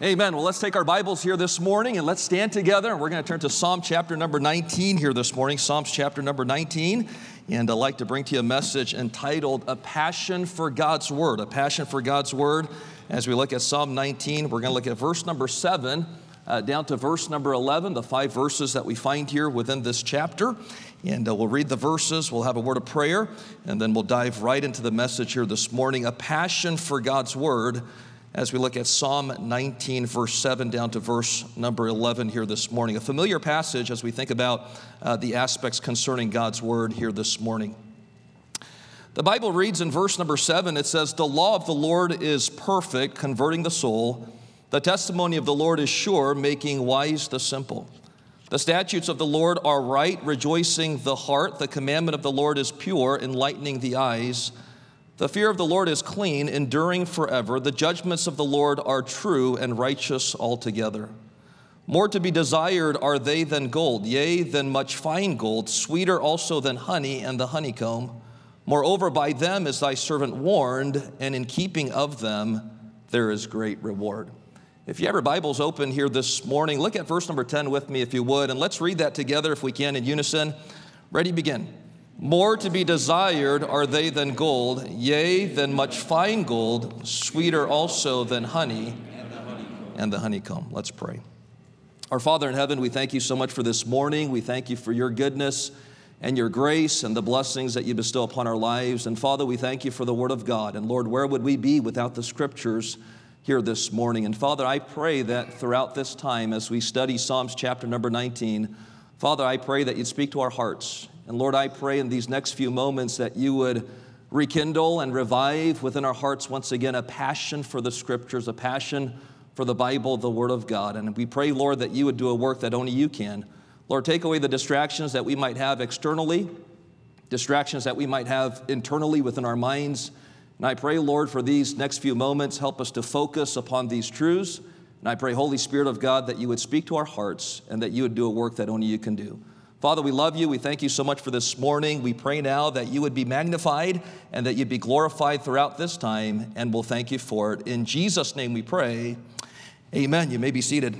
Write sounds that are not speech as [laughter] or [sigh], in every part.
Amen. Well, let's take our Bibles here this morning and let's stand together. And we're going to turn to Psalm chapter number 19 here this morning. Psalms chapter number 19. And I'd like to bring to you a message entitled A Passion for God's Word. A Passion for God's Word. As we look at Psalm 19, we're going to look at verse number 7 uh, down to verse number 11, the five verses that we find here within this chapter. And uh, we'll read the verses, we'll have a word of prayer, and then we'll dive right into the message here this morning A Passion for God's Word as we look at Psalm 19, verse 7 down to verse number 11 here this morning. A familiar passage as we think about uh, the aspects concerning God's word here this morning. The Bible reads in verse number 7 it says, The law of the Lord is perfect, converting the soul. The testimony of the Lord is sure, making wise the simple. The statutes of the Lord are right, rejoicing the heart. The commandment of the Lord is pure, enlightening the eyes. The fear of the Lord is clean, enduring forever. The judgments of the Lord are true and righteous altogether. More to be desired are they than gold, yea, than much fine gold, sweeter also than honey and the honeycomb. Moreover, by them is thy servant warned, and in keeping of them there is great reward. If you have your Bibles open here this morning, look at verse number 10 with me, if you would, and let's read that together if we can in unison. Ready, begin. More to be desired are they than gold, yea, than much fine gold, sweeter also than honey and the honeycomb. Let's pray. Our Father in heaven, we thank you so much for this morning. We thank you for your goodness and your grace and the blessings that you bestow upon our lives. And Father, we thank you for the Word of God. And Lord, where would we be without the Scriptures here this morning? And Father, I pray that throughout this time, as we study Psalms chapter number 19, Father, I pray that you'd speak to our hearts and Lord, I pray in these next few moments that you would rekindle and revive within our hearts once again a passion for the scriptures, a passion for the Bible, the Word of God. And we pray, Lord, that you would do a work that only you can. Lord, take away the distractions that we might have externally, distractions that we might have internally within our minds. And I pray, Lord, for these next few moments, help us to focus upon these truths. And I pray, Holy Spirit of God, that you would speak to our hearts and that you would do a work that only you can do. Father, we love you. We thank you so much for this morning. We pray now that you would be magnified and that you'd be glorified throughout this time, and we'll thank you for it. In Jesus' name we pray. Amen. You may be seated.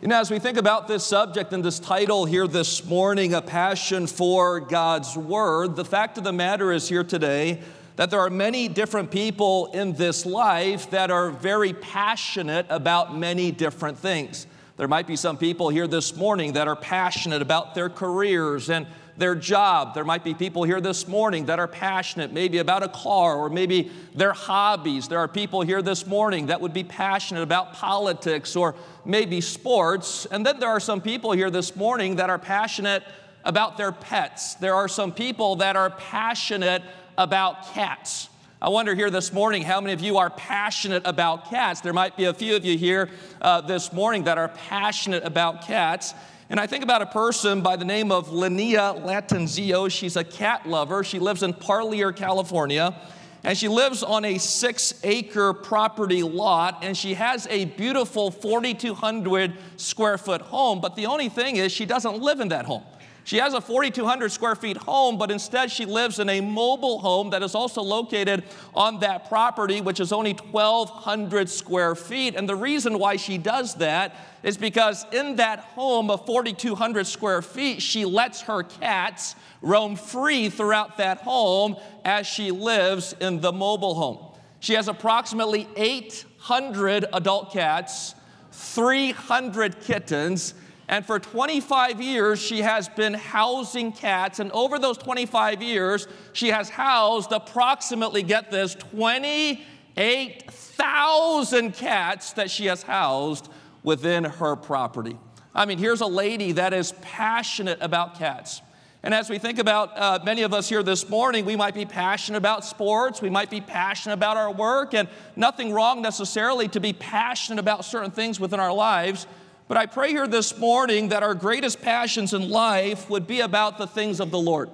You know, as we think about this subject and this title here this morning, A Passion for God's Word, the fact of the matter is here today that there are many different people in this life that are very passionate about many different things. There might be some people here this morning that are passionate about their careers and their job. There might be people here this morning that are passionate maybe about a car or maybe their hobbies. There are people here this morning that would be passionate about politics or maybe sports. And then there are some people here this morning that are passionate about their pets. There are some people that are passionate about cats. I wonder here this morning how many of you are passionate about cats. There might be a few of you here uh, this morning that are passionate about cats. And I think about a person by the name of Linnea Lattanzio. She's a cat lover. She lives in Parlier, California. And she lives on a six acre property lot, and she has a beautiful 4,200 square foot home. But the only thing is, she doesn't live in that home. She has a 4,200 square feet home, but instead she lives in a mobile home that is also located on that property, which is only 1,200 square feet. And the reason why she does that is because in that home of 4,200 square feet, she lets her cats roam free throughout that home as she lives in the mobile home. She has approximately 800 adult cats, 300 kittens, and for 25 years, she has been housing cats. And over those 25 years, she has housed approximately, get this, 28,000 cats that she has housed within her property. I mean, here's a lady that is passionate about cats. And as we think about uh, many of us here this morning, we might be passionate about sports, we might be passionate about our work, and nothing wrong necessarily to be passionate about certain things within our lives. But I pray here this morning that our greatest passions in life would be about the things of the Lord.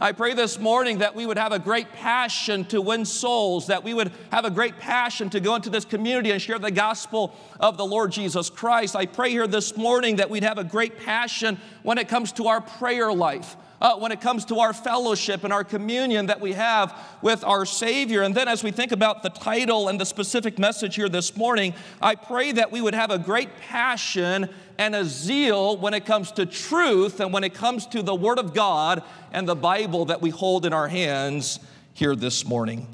I pray this morning that we would have a great passion to win souls, that we would have a great passion to go into this community and share the gospel of the Lord Jesus Christ. I pray here this morning that we'd have a great passion when it comes to our prayer life uh, when it comes to our fellowship and our communion that we have with our Savior. And then, as we think about the title and the specific message here this morning, I pray that we would have a great passion and a zeal when it comes to truth and when it comes to the Word of God and the Bible that we hold in our hands here this morning.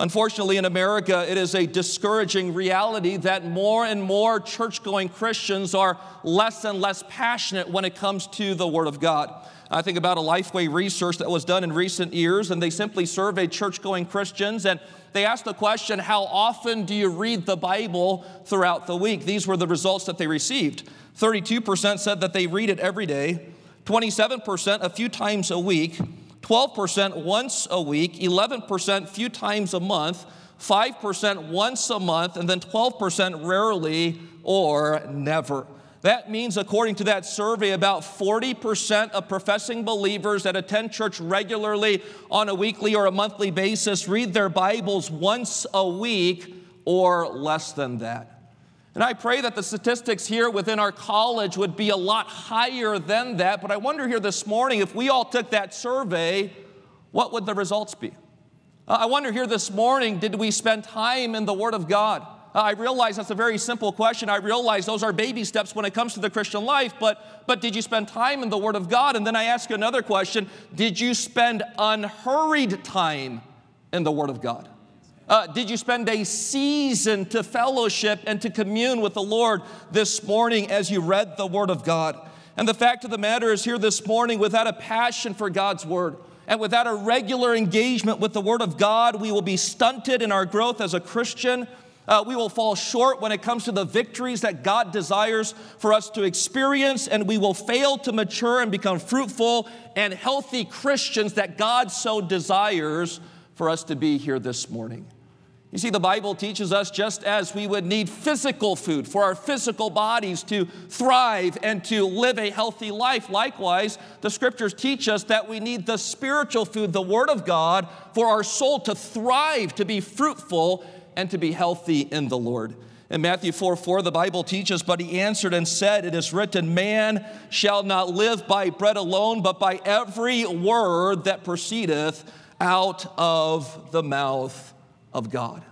Unfortunately, in America, it is a discouraging reality that more and more church going Christians are less and less passionate when it comes to the Word of God. I think about a Lifeway research that was done in recent years, and they simply surveyed church going Christians and they asked the question, How often do you read the Bible throughout the week? These were the results that they received. 32% said that they read it every day, 27% a few times a week, 12% once a week, 11% few times a month, 5% once a month, and then 12% rarely or never. That means, according to that survey, about 40% of professing believers that attend church regularly on a weekly or a monthly basis read their Bibles once a week or less than that. And I pray that the statistics here within our college would be a lot higher than that. But I wonder here this morning if we all took that survey, what would the results be? Uh, I wonder here this morning, did we spend time in the Word of God? Uh, I realize that's a very simple question. I realize those are baby steps when it comes to the Christian life, but, but did you spend time in the Word of God? And then I ask another question Did you spend unhurried time in the Word of God? Uh, did you spend a season to fellowship and to commune with the Lord this morning as you read the Word of God? And the fact of the matter is, here this morning, without a passion for God's Word, and without a regular engagement with the Word of God, we will be stunted in our growth as a Christian. Uh, we will fall short when it comes to the victories that God desires for us to experience, and we will fail to mature and become fruitful and healthy Christians that God so desires for us to be here this morning. You see, the Bible teaches us just as we would need physical food for our physical bodies to thrive and to live a healthy life. Likewise, the scriptures teach us that we need the spiritual food, the Word of God, for our soul to thrive, to be fruitful, and to be healthy in the Lord. In Matthew 4 4, the Bible teaches, But he answered and said, It is written, Man shall not live by bread alone, but by every word that proceedeth out of the mouth of God.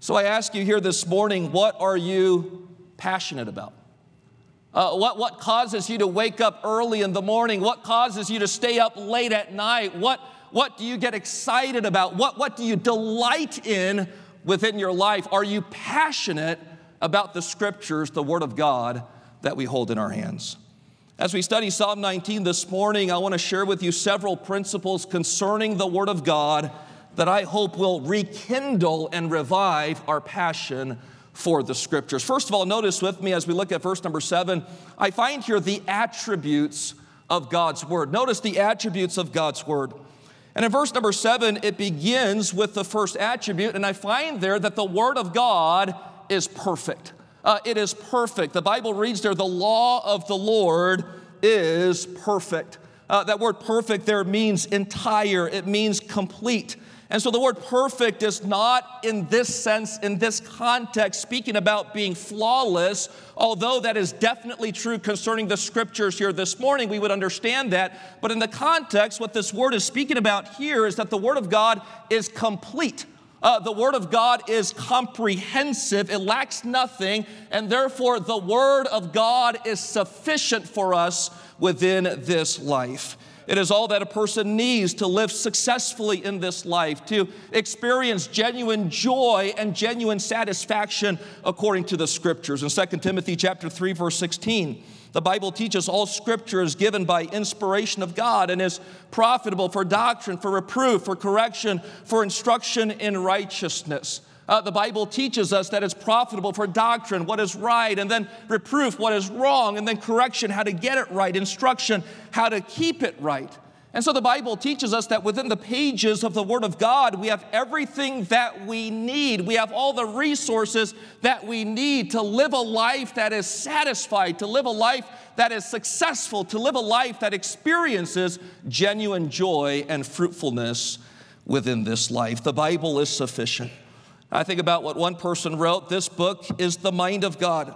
So I ask you here this morning, what are you passionate about? Uh, what, what causes you to wake up early in the morning? What causes you to stay up late at night? What, what do you get excited about? What, what do you delight in within your life, are you passionate about the scriptures, the Word of God that we hold in our hands? As we study Psalm 19 this morning, I want to share with you several principles concerning the Word of God that I hope will rekindle and revive our passion for the scriptures. First of all, notice with me as we look at verse number seven, I find here the attributes of God's Word. Notice the attributes of God's Word. And in verse number seven, it begins with the first attribute, and I find there that the Word of God is perfect. Uh, it is perfect. The Bible reads there, the law of the Lord is perfect. Uh, that word perfect there means entire, it means complete. And so the word perfect is not in this sense, in this context, speaking about being flawless, although that is definitely true concerning the scriptures here this morning. We would understand that. But in the context, what this word is speaking about here is that the word of God is complete. Uh, the Word of God is comprehensive, it lacks nothing, and therefore the Word of God is sufficient for us within this life. It is all that a person needs to live successfully in this life, to experience genuine joy and genuine satisfaction according to the scriptures. In 2 Timothy chapter 3 verse 16, the Bible teaches all scripture is given by inspiration of God and is profitable for doctrine, for reproof, for correction, for instruction in righteousness. Uh, the Bible teaches us that it's profitable for doctrine, what is right, and then reproof, what is wrong, and then correction, how to get it right, instruction, how to keep it right. And so the Bible teaches us that within the pages of the Word of God, we have everything that we need. We have all the resources that we need to live a life that is satisfied, to live a life that is successful, to live a life that experiences genuine joy and fruitfulness within this life. The Bible is sufficient. I think about what one person wrote this book is the mind of God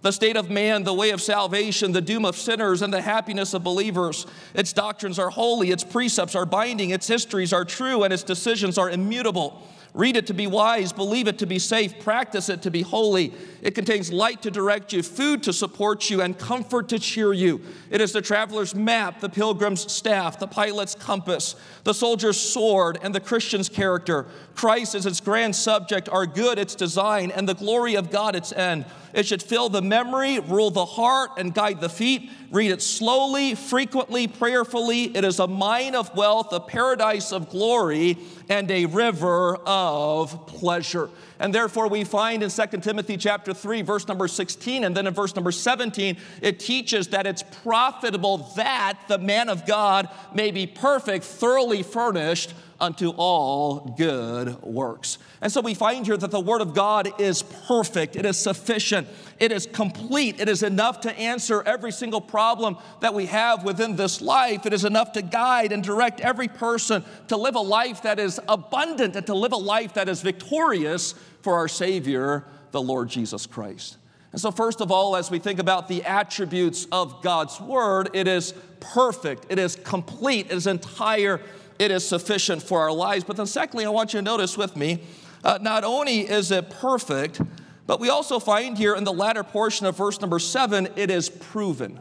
the state of man, the way of salvation, the doom of sinners, and the happiness of believers. Its doctrines are holy, its precepts are binding, its histories are true, and its decisions are immutable. Read it to be wise, believe it to be safe, practice it to be holy. It contains light to direct you, food to support you, and comfort to cheer you. It is the traveler's map, the pilgrim's staff, the pilot's compass, the soldier's sword, and the Christian's character. Christ is its grand subject, our good its design, and the glory of God its end. It should fill the memory, rule the heart, and guide the feet. Read it slowly, frequently, prayerfully. It is a mine of wealth, a paradise of glory, and a river of pleasure. And therefore, we find in 2 Timothy chapter 3, verse number 16, and then in verse number 17, it teaches that it's profitable that the man of God may be perfect, thoroughly furnished unto all good works. And so we find here that the Word of God is perfect, it is sufficient, it is complete, it is enough to answer every single problem that we have within this life. It is enough to guide and direct every person to live a life that is abundant and to live a life that is victorious for our Savior, the Lord Jesus Christ. And so, first of all, as we think about the attributes of God's Word, it is perfect, it is complete, it is entire, it is sufficient for our lives. But then, secondly, I want you to notice with me uh, not only is it perfect, but we also find here in the latter portion of verse number seven, it is proven.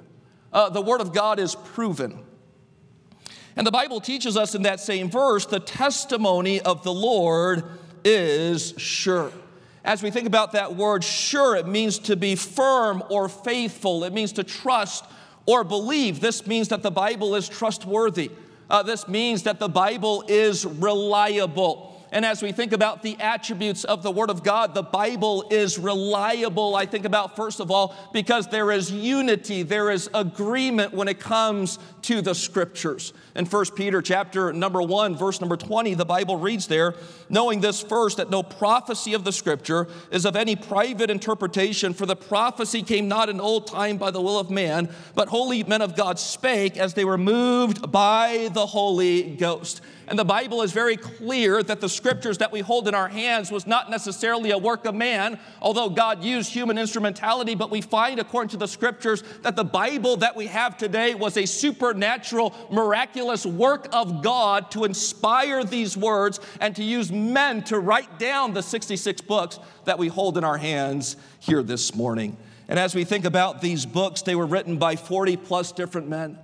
Uh, the Word of God is proven. And the Bible teaches us in that same verse the testimony of the Lord is sure. As we think about that word sure, it means to be firm or faithful, it means to trust or believe. This means that the Bible is trustworthy. Uh, this means that the Bible is reliable. And as we think about the attributes of the Word of God, the Bible is reliable. I think about, first of all, because there is unity, there is agreement when it comes to the Scriptures. In 1 Peter chapter number 1, verse number 20, the Bible reads there, knowing this first, that no prophecy of the Scripture is of any private interpretation, for the prophecy came not in old time by the will of man, but holy men of God spake as they were moved by the Holy Ghost. And the Bible is very clear that the scriptures that we hold in our hands was not necessarily a work of man, although God used human instrumentality, but we find, according to the scriptures, that the Bible that we have today was a supernatural, miraculous work of God to inspire these words and to use men to write down the 66 books that we hold in our hands here this morning. And as we think about these books, they were written by 40 plus different men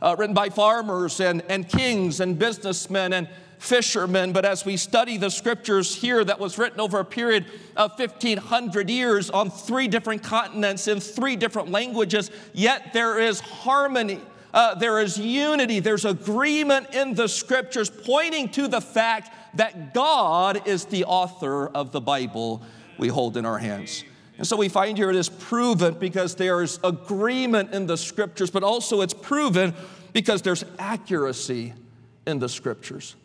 uh, written by farmers and, and kings and businessmen and fishermen. But as we study the scriptures here, that was written over a period of 1,500 years on three different continents in three different languages, yet there is harmony. Uh, there is unity, there's agreement in the scriptures pointing to the fact that God is the author of the Bible we hold in our hands. And so we find here it is proven because there's agreement in the scriptures, but also it's proven because there's accuracy in the scriptures.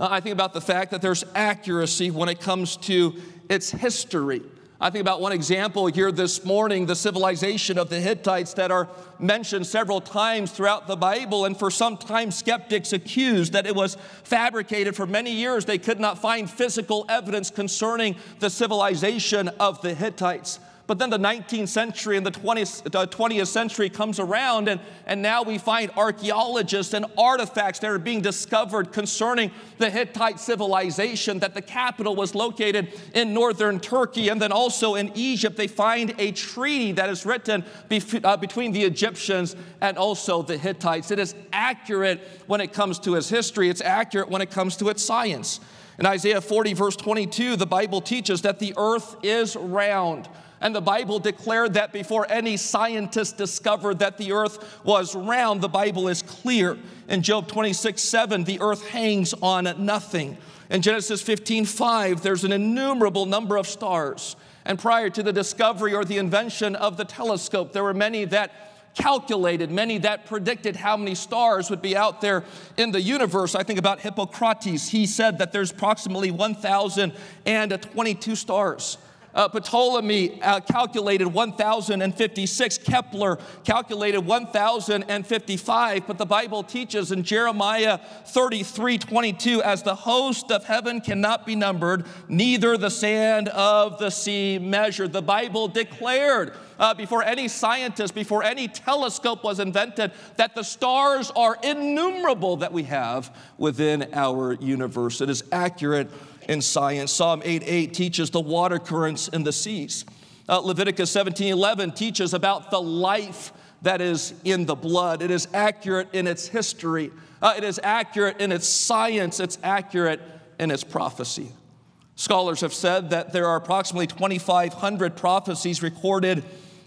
Uh, I think about the fact that there's accuracy when it comes to its history. I think about one example here this morning the civilization of the Hittites that are mentioned several times throughout the Bible. And for some time, skeptics accused that it was fabricated. For many years, they could not find physical evidence concerning the civilization of the Hittites. But then the 19th century and the 20th, the 20th century comes around, and, and now we find archaeologists and artifacts that are being discovered concerning the Hittite civilization, that the capital was located in northern Turkey, and then also in Egypt. They find a treaty that is written bef- uh, between the Egyptians and also the Hittites. It is accurate when it comes to its history, it's accurate when it comes to its science. In Isaiah 40, verse 22, the Bible teaches that the earth is round. And the Bible declared that before any scientist discovered that the earth was round, the Bible is clear. In Job 26, 7, the earth hangs on nothing. In Genesis 15, 5, there's an innumerable number of stars. And prior to the discovery or the invention of the telescope, there were many that calculated, many that predicted how many stars would be out there in the universe. I think about Hippocrates. He said that there's approximately 1,022 stars. Uh, Ptolemy uh, calculated 1,056. Kepler calculated 1,055. But the Bible teaches in Jeremiah 33 22, as the host of heaven cannot be numbered, neither the sand of the sea measured. The Bible declared uh, before any scientist, before any telescope was invented, that the stars are innumerable that we have within our universe. It is accurate in science. Psalm 8 8 teaches the water currents in the seas. Uh, Leviticus 17 11 teaches about the life that is in the blood. It is accurate in its history, uh, it is accurate in its science, it's accurate in its prophecy. Scholars have said that there are approximately 2,500 prophecies recorded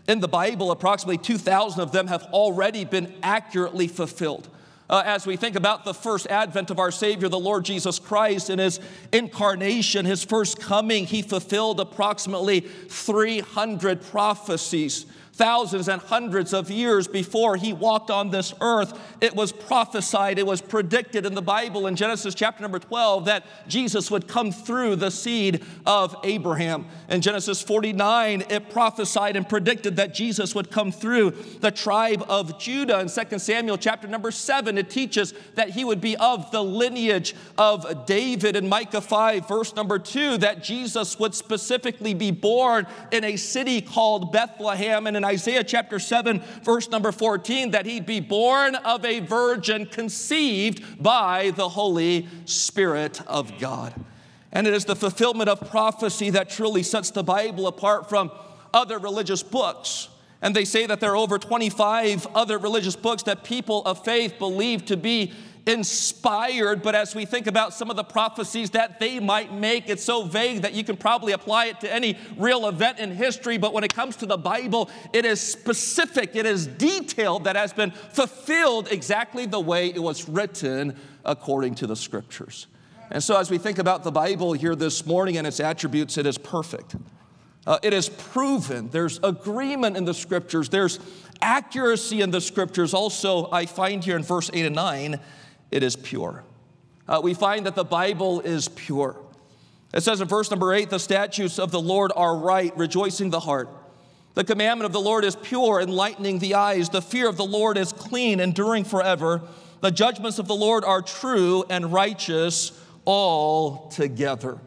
in the Bible. Approximately 2,000 of them have already been accurately fulfilled uh, as we think about the first advent of our Savior, the Lord Jesus Christ, in his incarnation, his first coming, he fulfilled approximately 300 prophecies thousands and hundreds of years before he walked on this earth. It was prophesied, it was predicted in the Bible in Genesis chapter number 12 that Jesus would come through the seed of Abraham. In Genesis 49, it prophesied and predicted that Jesus would come through the tribe of Judah. In 2 Samuel chapter number 7, it teaches that he would be of the lineage of David. In Micah 5, verse number 2, that Jesus would specifically be born in a city called Bethlehem and Isaiah chapter 7, verse number 14, that he'd be born of a virgin conceived by the Holy Spirit of God. And it is the fulfillment of prophecy that truly sets the Bible apart from other religious books. And they say that there are over 25 other religious books that people of faith believe to be inspired, but as we think about some of the prophecies that they might make, it's so vague that you can probably apply it to any real event in history. But when it comes to the Bible, it is specific, it is detailed, that has been fulfilled exactly the way it was written according to the scriptures. And so, as we think about the Bible here this morning and its attributes, it is perfect. Uh, it is proven. There's agreement in the scriptures. There's accuracy in the scriptures. Also, I find here in verse 8 and 9 it is pure. Uh, we find that the Bible is pure. It says in verse number eight, the statutes of the Lord are right, rejoicing the heart. The commandment of the Lord is pure, enlightening the eyes. The fear of the Lord is clean, enduring forever. The judgments of the Lord are true and righteous altogether.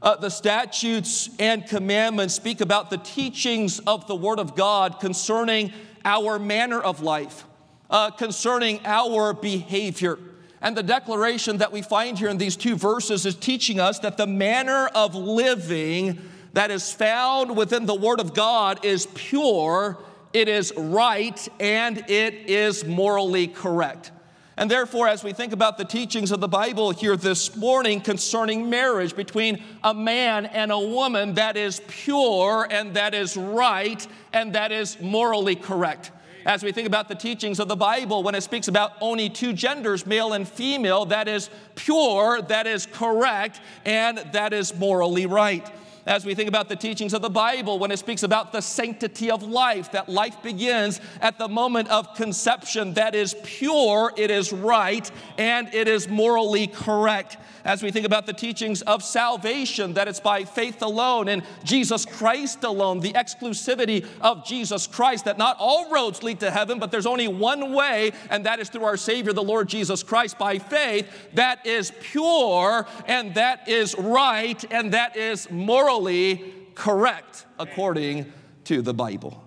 Uh, the statutes and commandments speak about the teachings of the Word of God concerning our manner of life, uh, concerning our behavior. And the declaration that we find here in these two verses is teaching us that the manner of living that is found within the Word of God is pure, it is right, and it is morally correct. And therefore, as we think about the teachings of the Bible here this morning concerning marriage between a man and a woman, that is pure and that is right and that is morally correct as we think about the teachings of the Bible when it speaks about only two genders, male and female, that is pure, that is correct, and that is morally right. As we think about the teachings of the Bible when it speaks about the sanctity of life, that life begins at the moment of conception, that is pure, it is right, and it is morally correct as we think about the teachings of salvation, that it's by faith alone and Jesus Christ alone, the exclusivity of Jesus Christ, that not all roads lead to heaven, but there's only one way, and that is through our Savior, the Lord Jesus Christ, by faith. That is pure, and that is right, and that is morally correct according to the Bible.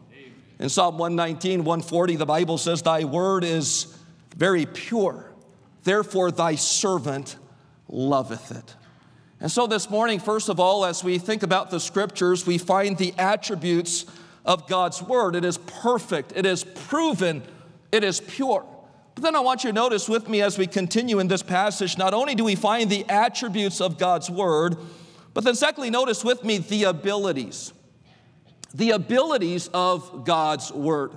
In Psalm 119, 140, the Bible says, Thy word is very pure. Therefore, thy servant loveth it. And so, this morning, first of all, as we think about the scriptures, we find the attributes of God's word. It is perfect, it is proven, it is pure. But then I want you to notice with me as we continue in this passage, not only do we find the attributes of God's word, but then secondly, notice with me the abilities. The abilities of God's word.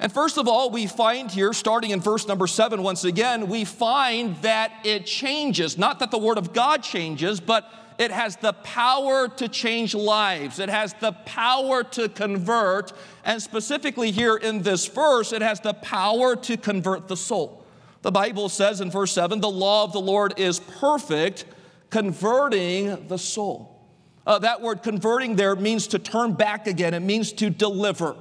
And first of all, we find here, starting in verse number seven, once again, we find that it changes. Not that the Word of God changes, but it has the power to change lives, it has the power to convert, and specifically here in this verse, it has the power to convert the soul. The Bible says in verse 7 the law of the Lord is perfect, converting the soul. Uh, that word converting there means to turn back again, it means to deliver.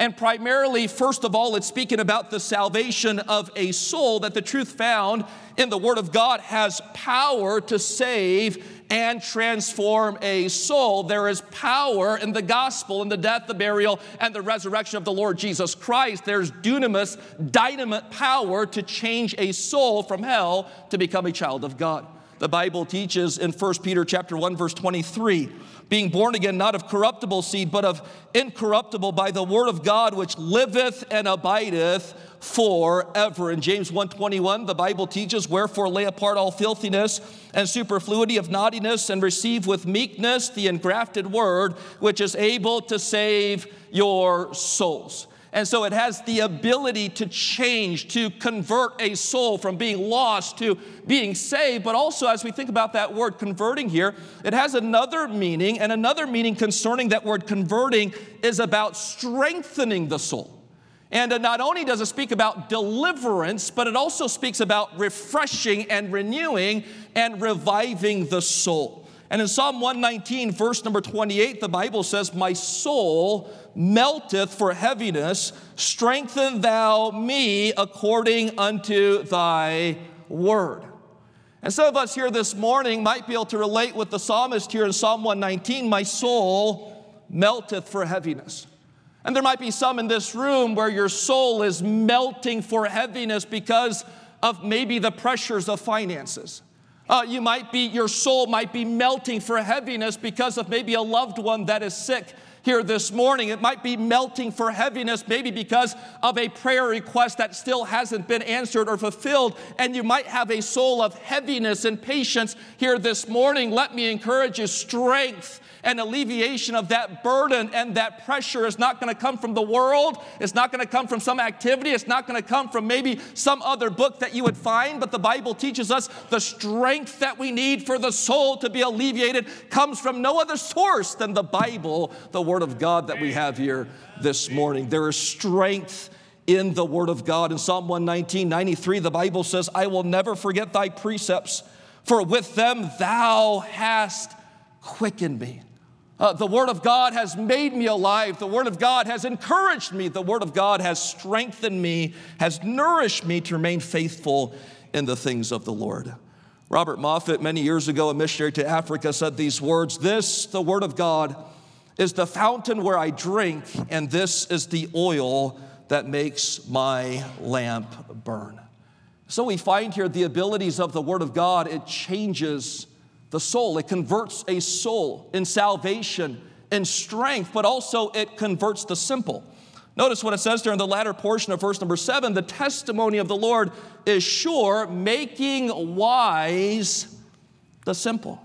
And primarily, first of all, it's speaking about the salvation of a soul that the truth found in the Word of God has power to save and transform a soul. There is power in the gospel, in the death, the burial, and the resurrection of the Lord Jesus Christ. There's dunamis, dynamite power to change a soul from hell to become a child of God. The Bible teaches in 1 Peter chapter 1 verse 23, being born again not of corruptible seed but of incorruptible by the word of God which liveth and abideth forever. In James 1:21, the Bible teaches, "Wherefore lay apart all filthiness and superfluity of naughtiness and receive with meekness the engrafted word which is able to save your souls." And so it has the ability to change, to convert a soul from being lost to being saved. But also, as we think about that word converting here, it has another meaning, and another meaning concerning that word converting is about strengthening the soul. And not only does it speak about deliverance, but it also speaks about refreshing and renewing and reviving the soul. And in Psalm 119, verse number 28, the Bible says, My soul melteth for heaviness, strengthen thou me according unto thy word. And some of us here this morning might be able to relate with the psalmist here in Psalm 119 My soul melteth for heaviness. And there might be some in this room where your soul is melting for heaviness because of maybe the pressures of finances. Uh, you might be, your soul might be melting for heaviness because of maybe a loved one that is sick here this morning. It might be melting for heaviness, maybe because of a prayer request that still hasn't been answered or fulfilled, and you might have a soul of heaviness and patience here this morning. Let me encourage you strength and alleviation of that burden and that pressure is not going to come from the world. It's not going to come from some activity. It's not going to come from maybe some other book that you would find. But the Bible teaches us the strength that we need for the soul to be alleviated comes from no other source than the Bible, the Word of God that we have here this morning. There is strength in the Word of God. In Psalm 119, 93, the Bible says, I will never forget thy precepts, for with them thou hast quickened me. Uh, the Word of God has made me alive. The Word of God has encouraged me. The Word of God has strengthened me, has nourished me to remain faithful in the things of the Lord. Robert Moffat, many years ago, a missionary to Africa, said these words This, the Word of God, is the fountain where I drink, and this is the oil that makes my lamp burn. So we find here the abilities of the Word of God, it changes the soul. It converts a soul in salvation and strength, but also it converts the simple. Notice what it says there in the latter portion of verse number seven the testimony of the Lord is sure, making wise the simple.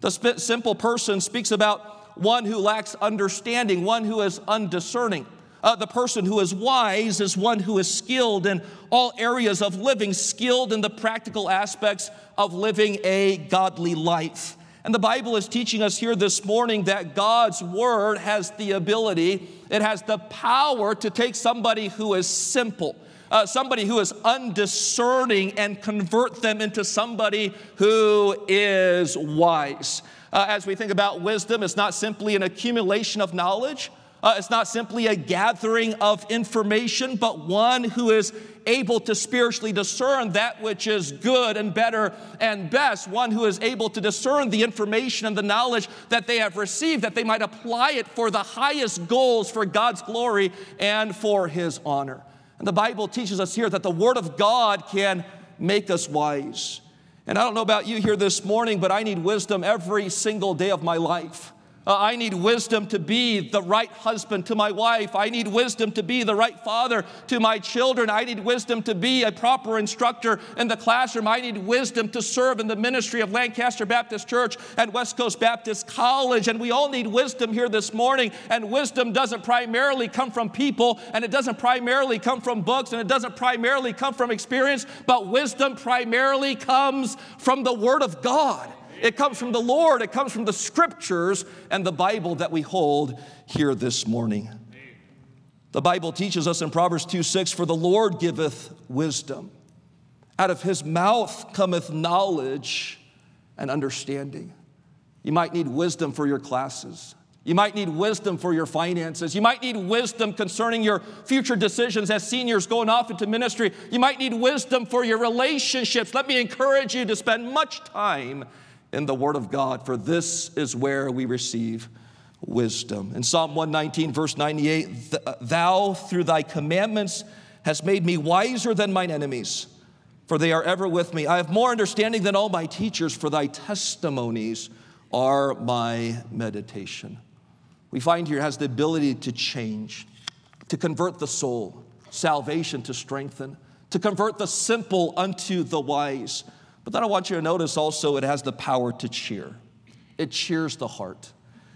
The simple person speaks about one who lacks understanding, one who is undiscerning. Uh, the person who is wise is one who is skilled in all areas of living, skilled in the practical aspects of living a godly life. And the Bible is teaching us here this morning that God's word has the ability, it has the power to take somebody who is simple, uh, somebody who is undiscerning, and convert them into somebody who is wise. Uh, as we think about wisdom, it's not simply an accumulation of knowledge. Uh, it's not simply a gathering of information, but one who is able to spiritually discern that which is good and better and best. One who is able to discern the information and the knowledge that they have received, that they might apply it for the highest goals for God's glory and for His honor. And the Bible teaches us here that the Word of God can make us wise. And I don't know about you here this morning, but I need wisdom every single day of my life. Uh, I need wisdom to be the right husband to my wife. I need wisdom to be the right father to my children. I need wisdom to be a proper instructor in the classroom. I need wisdom to serve in the ministry of Lancaster Baptist Church and West Coast Baptist College. And we all need wisdom here this morning. And wisdom doesn't primarily come from people, and it doesn't primarily come from books, and it doesn't primarily come from experience, but wisdom primarily comes from the Word of God. It comes from the Lord, it comes from the scriptures and the Bible that we hold here this morning. The Bible teaches us in Proverbs 2 6, for the Lord giveth wisdom. Out of his mouth cometh knowledge and understanding. You might need wisdom for your classes. You might need wisdom for your finances. You might need wisdom concerning your future decisions as seniors going off into ministry. You might need wisdom for your relationships. Let me encourage you to spend much time in the Word of God, for this is where we receive wisdom. In Psalm 119, verse 98, Thou through thy commandments hast made me wiser than mine enemies, for they are ever with me. I have more understanding than all my teachers, for thy testimonies are my meditation. We find here has the ability to change, to convert the soul, salvation to strengthen, to convert the simple unto the wise. But then I want you to notice also it has the power to cheer. It cheers the heart.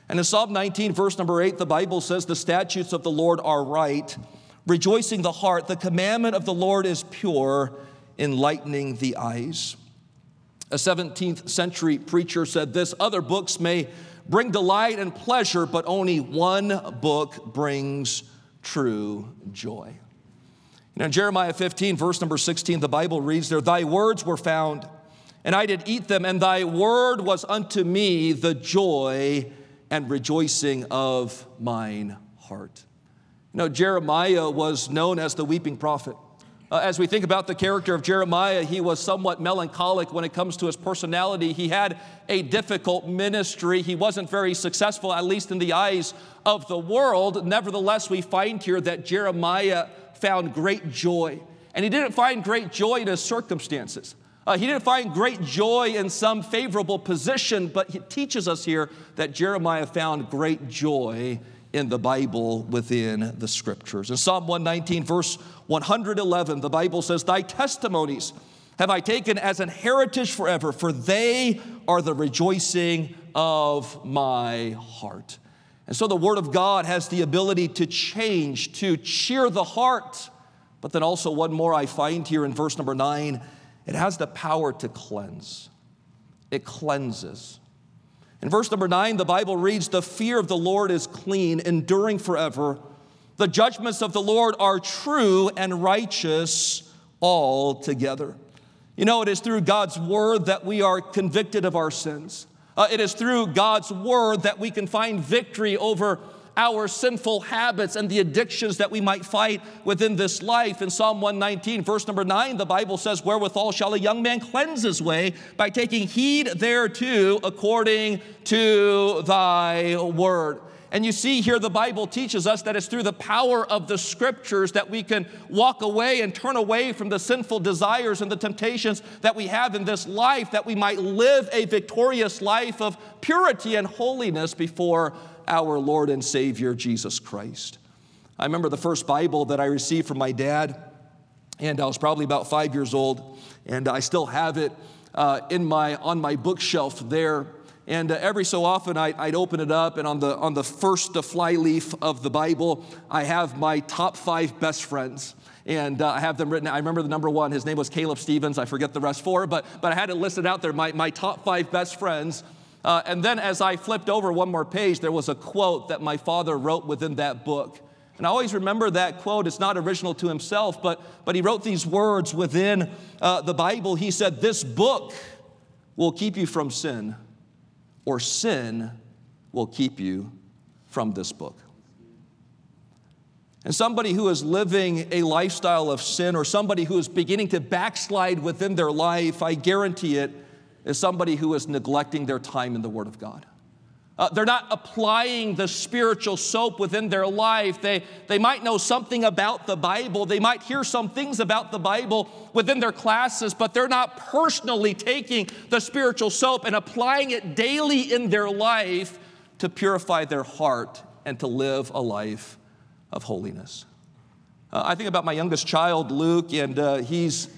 And in Psalm 19, verse number 8, the Bible says, The statutes of the Lord are right, rejoicing the heart. The commandment of the Lord is pure, enlightening the eyes. A 17th century preacher said this Other books may bring delight and pleasure, but only one book brings true joy. You in Jeremiah 15, verse number 16, the Bible reads there, Thy words were found, and I did eat them, and thy word was unto me the joy and rejoicing of mine heart. You know, Jeremiah was known as the weeping prophet. Uh, as we think about the character of Jeremiah, he was somewhat melancholic when it comes to his personality. He had a difficult ministry. He wasn't very successful, at least in the eyes of the world. Nevertheless, we find here that Jeremiah found great joy. And he didn't find great joy in his circumstances. Uh, he didn't find great joy in some favorable position, but he teaches us here that Jeremiah found great joy in the Bible within the scriptures. In Psalm 119, verse 111, the Bible says, Thy testimonies have I taken as an heritage forever, for they are the rejoicing of my heart. And so the Word of God has the ability to change, to cheer the heart. But then also, one more I find here in verse number nine it has the power to cleanse, it cleanses. In verse number nine, the Bible reads, The fear of the Lord is clean, enduring forever. The judgments of the Lord are true and righteous altogether. You know, it is through God's word that we are convicted of our sins. Uh, it is through God's word that we can find victory over our sinful habits and the addictions that we might fight within this life. In Psalm 119, verse number 9, the Bible says, Wherewithal shall a young man cleanse his way by taking heed thereto according to thy word. And you see here, the Bible teaches us that it's through the power of the scriptures that we can walk away and turn away from the sinful desires and the temptations that we have in this life, that we might live a victorious life of purity and holiness before our Lord and Savior Jesus Christ. I remember the first Bible that I received from my dad, and I was probably about five years old, and I still have it uh, in my, on my bookshelf there. And uh, every so often I, would open it up, and on the, on the first flyleaf of the Bible, I have my top five best friends and uh, I have them written. I remember the number one. His name was Caleb Stevens. I forget the rest four, but but I had it listed out there. My my top five best friends. Uh, and then as I flipped over one more page, there was a quote that my father wrote within that book. And I always remember that quote. It's not original to himself, but, but he wrote these words within uh, the Bible. He said, This book will keep you from sin, or sin will keep you from this book. And somebody who is living a lifestyle of sin, or somebody who is beginning to backslide within their life, I guarantee it, is somebody who is neglecting their time in the Word of God. Uh, they're not applying the spiritual soap within their life. They, they might know something about the Bible. They might hear some things about the Bible within their classes, but they're not personally taking the spiritual soap and applying it daily in their life to purify their heart and to live a life of holiness. Uh, I think about my youngest child, Luke, and uh, he's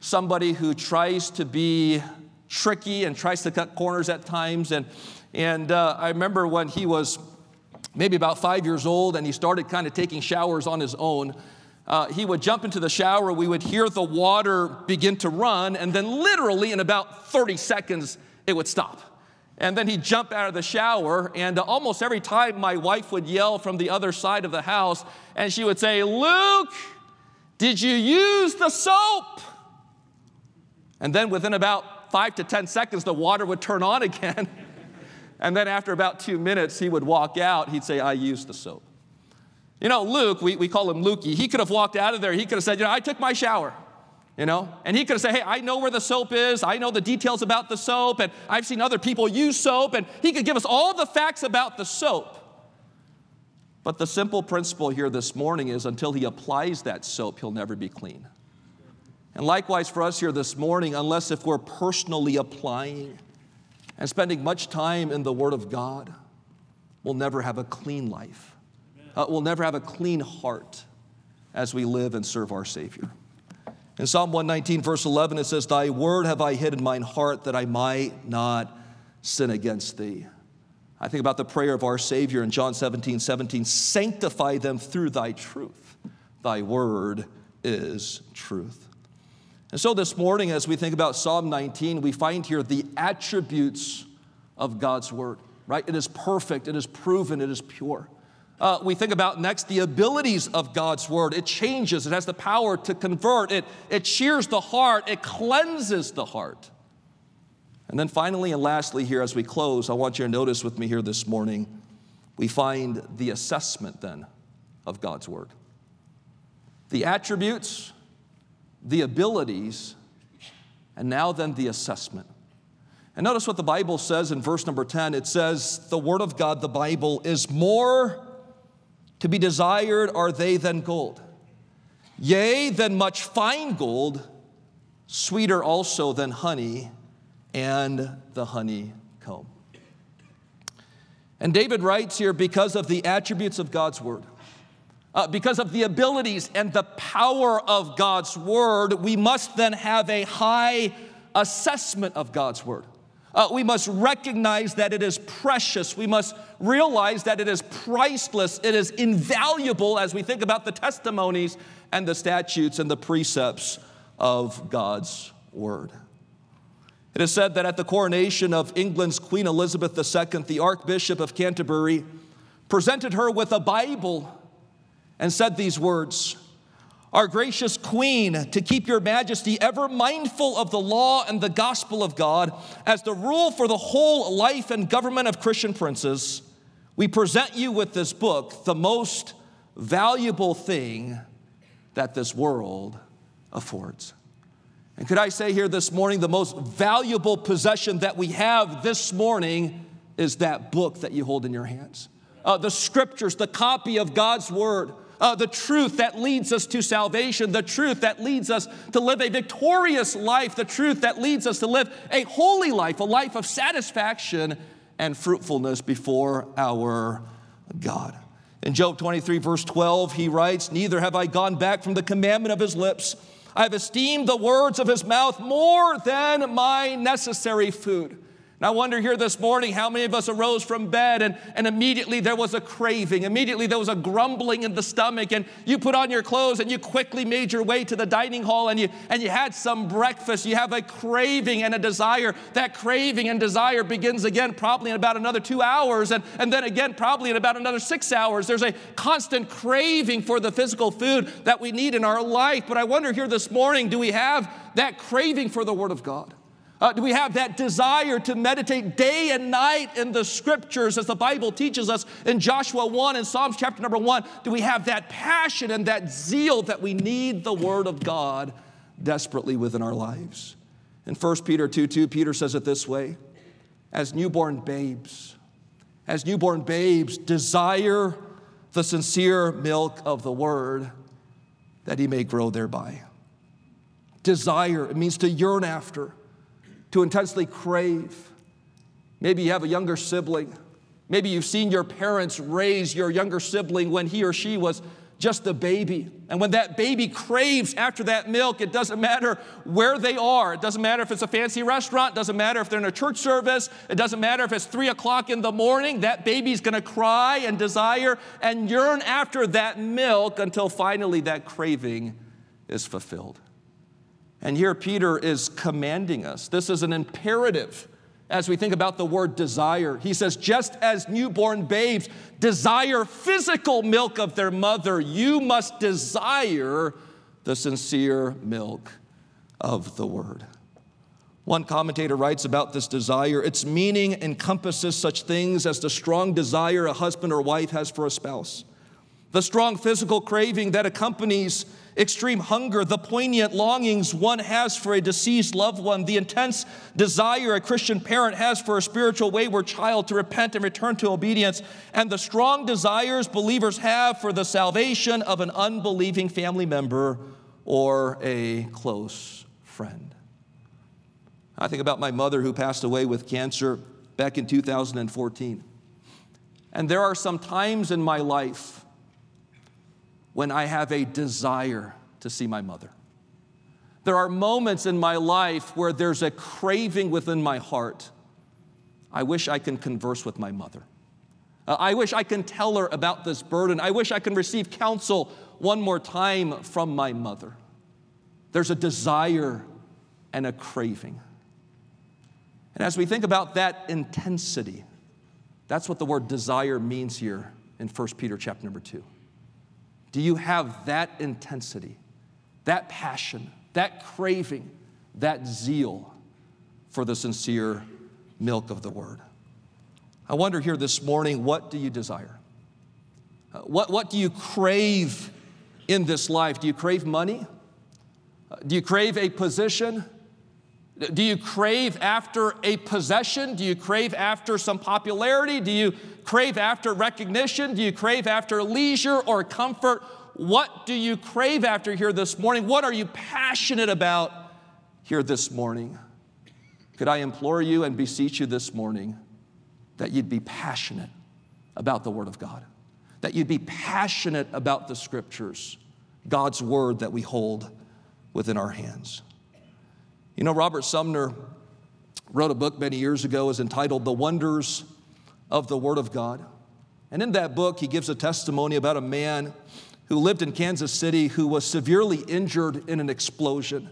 somebody who tries to be tricky and tries to cut corners at times. And, and uh, I remember when he was maybe about five years old and he started kind of taking showers on his own. Uh, he would jump into the shower, we would hear the water begin to run, and then literally in about 30 seconds, it would stop. And then he'd jump out of the shower, and uh, almost every time my wife would yell from the other side of the house, and she would say, Luke, did you use the soap? And then within five to 10 seconds, the water would turn on again. [laughs] and then after about two minutes, he would walk out. He'd say, I used the soap. You know, Luke, we, we call him Lukey, he could have walked out of there. He could have said, You know, I took my shower you know? And he could have said, hey, I know where the soap is. I know the details about the soap, and I've seen other people use soap, and he could give us all the facts about the soap. But the simple principle here this morning is until he applies that soap, he'll never be clean. And likewise for us here this morning, unless if we're personally applying and spending much time in the Word of God, we'll never have a clean life. Uh, we'll never have a clean heart as we live and serve our Savior. In Psalm 119, verse 11, it says, Thy word have I hid in mine heart that I might not sin against thee. I think about the prayer of our Savior in John 17, 17, sanctify them through thy truth. Thy word is truth. And so this morning, as we think about Psalm 19, we find here the attributes of God's word, right? It is perfect, it is proven, it is pure. Uh, we think about next the abilities of God's word. It changes, it has the power to convert, it, it cheers the heart, it cleanses the heart. And then finally and lastly, here as we close, I want you to notice with me here this morning, we find the assessment then of God's word. The attributes, the abilities, and now then the assessment. And notice what the Bible says in verse number 10. It says, The Word of God, the Bible, is more to be desired are they than gold. Yea, than much fine gold, sweeter also than honey and the honeycomb. And David writes here because of the attributes of God's word, uh, because of the abilities and the power of God's word, we must then have a high assessment of God's word. Uh, we must recognize that it is precious. We must realize that it is priceless. It is invaluable as we think about the testimonies and the statutes and the precepts of God's Word. It is said that at the coronation of England's Queen Elizabeth II, the Archbishop of Canterbury presented her with a Bible and said these words our gracious Queen, to keep your majesty ever mindful of the law and the gospel of God as the rule for the whole life and government of Christian princes, we present you with this book, the most valuable thing that this world affords. And could I say here this morning, the most valuable possession that we have this morning is that book that you hold in your hands. Uh, the scriptures, the copy of God's word uh, the truth that leads us to salvation, the truth that leads us to live a victorious life, the truth that leads us to live a holy life, a life of satisfaction and fruitfulness before our God. In Job 23, verse 12, he writes, Neither have I gone back from the commandment of his lips. I have esteemed the words of his mouth more than my necessary food. And I wonder here this morning how many of us arose from bed and, and immediately there was a craving. Immediately there was a grumbling in the stomach, and you put on your clothes and you quickly made your way to the dining hall and you, and you had some breakfast. You have a craving and a desire. That craving and desire begins again probably in about another two hours, and, and then again probably in about another six hours. There's a constant craving for the physical food that we need in our life. But I wonder here this morning do we have that craving for the Word of God? Uh, do we have that desire to meditate day and night in the scriptures as the Bible teaches us in Joshua 1 and Psalms chapter number 1? Do we have that passion and that zeal that we need the Word of God desperately within our lives? In 1 Peter 2 2, Peter says it this way As newborn babes, as newborn babes, desire the sincere milk of the Word that he may grow thereby. Desire, it means to yearn after to intensely crave. Maybe you have a younger sibling. Maybe you've seen your parents raise your younger sibling when he or she was just a baby. And when that baby craves after that milk, it doesn't matter where they are. It doesn't matter if it's a fancy restaurant. It doesn't matter if they're in a church service. It doesn't matter if it's three o'clock in the morning. That baby's gonna cry and desire and yearn after that milk until finally that craving is fulfilled. And here Peter is commanding us. This is an imperative. as we think about the word desire. He says, just as newborn babes desire physical milk of their mother, you must desire the sincere milk of the word. One commentator writes about this desire its meaning encompasses such things as the strong desire a husband or wife has for a spouse, the strong physical craving that accompanies extreme hunger, the poignant longings one has for a deceased loved one, the intense desire a Christian parent has for a spiritual wayward child to repent and return to obedience, and the strong desires believers have for the salvation of an unbelieving family member or a close friend. I think about my mother who passed away with cancer back in 2014. And there are some times in my life when I have a desire to see my mother. There are moments in my life where there's a craving within my heart. I wish I can converse with my mother. Uh, I wish I can tell her about this burden. I wish I can receive counsel one more time from my mother. There's a desire and a craving. And as we think about that intensity, that's what the word desire means here in 1 Peter chapter number 2. Do you have that intensity, that passion, that craving, that zeal for the sincere milk of the word? I wonder here this morning, what do you desire? Uh, what, what do you crave in this life? Do you crave money? Uh, do you crave a position? Do you crave after a possession? Do you crave after some popularity? Do you crave after recognition? Do you crave after leisure or comfort? What do you crave after here this morning? What are you passionate about here this morning? Could I implore you and beseech you this morning that you'd be passionate about the Word of God, that you'd be passionate about the Scriptures, God's Word that we hold within our hands? You know, Robert Sumner wrote a book many years ago, is entitled The Wonders of the Word of God. And in that book, he gives a testimony about a man who lived in Kansas City who was severely injured in an explosion.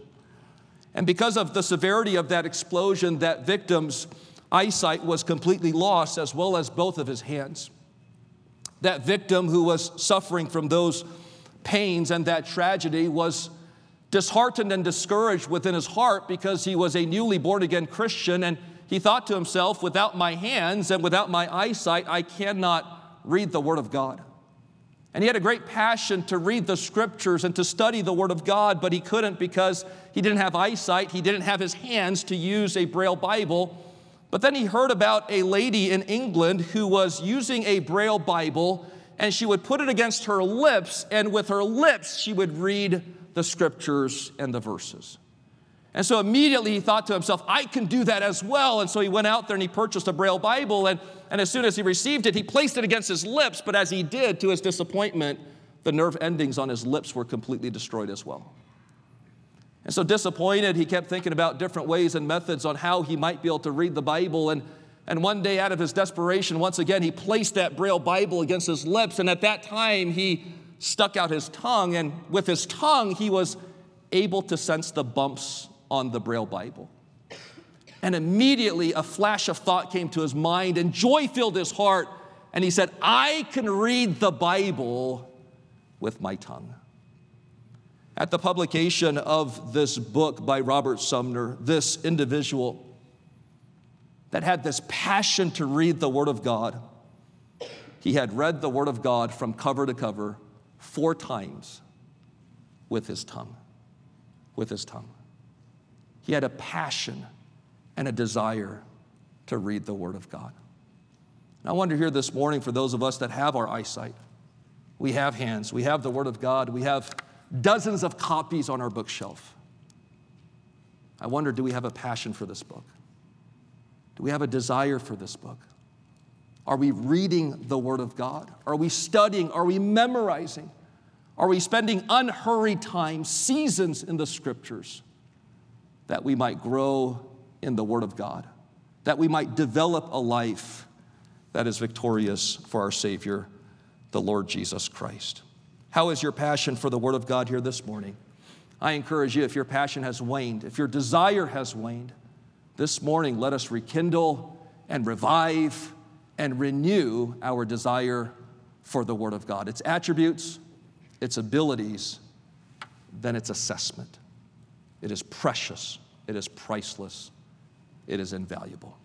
And because of the severity of that explosion, that victim's eyesight was completely lost, as well as both of his hands. That victim who was suffering from those pains and that tragedy was disheartened and discouraged within his heart because he was a newly born again Christian and he thought to himself, without my hands and without my eyesight, I cannot read the Word of God. And he had a great passion to read the scriptures and to study the Word of God, but he couldn't because he didn't have eyesight, he didn't have his hands to use a Braille Bible. But then he heard about a lady in England who was using a Braille Bible and she would put it against her lips, and with her lips, she would read the scriptures and the verses. And so immediately he thought to himself, I can do that as well. And so he went out there and he purchased a Braille Bible. And, and as soon as he received it, he placed it against his lips. But as he did, to his disappointment, the nerve endings on his lips were completely destroyed as well. And so, disappointed, he kept thinking about different ways and methods on how he might be able to read the Bible. And, and one day, out of his desperation, once again, he placed that Braille Bible against his lips. And at that time, he stuck out his tongue, and with his tongue, he was able to sense the bumps on the Braille Bible. And immediately a flash of thought came to his mind, and joy filled his heart. And he said, I can read the Bible with my tongue. At the publication of this book by Robert Sumner, this individual that had this passion to read the Word of God, he had read the Word of God from cover to cover four times with his tongue. With his tongue. He had a passion and a desire to read the Word of God. And I wonder here this morning for those of us that have our eyesight, we have hands, we have the Word of God, we have dozens of copies on our bookshelf. I wonder do we have a passion for this book? Do we have a desire for this book? Are we reading the Word of God? Are we studying? Are we memorizing? Are we spending unhurried time, seasons in the scriptures that we might grow in the Word of God, that we might develop a life that is victorious for our Savior, the Lord Jesus Christ? How is your passion for the Word of God here this morning? I encourage you, if your passion has waned, if your desire has waned, This morning, let us rekindle and revive and renew our desire for the Word of God, its attributes, its abilities, then its assessment. It is precious, it is priceless, it is invaluable.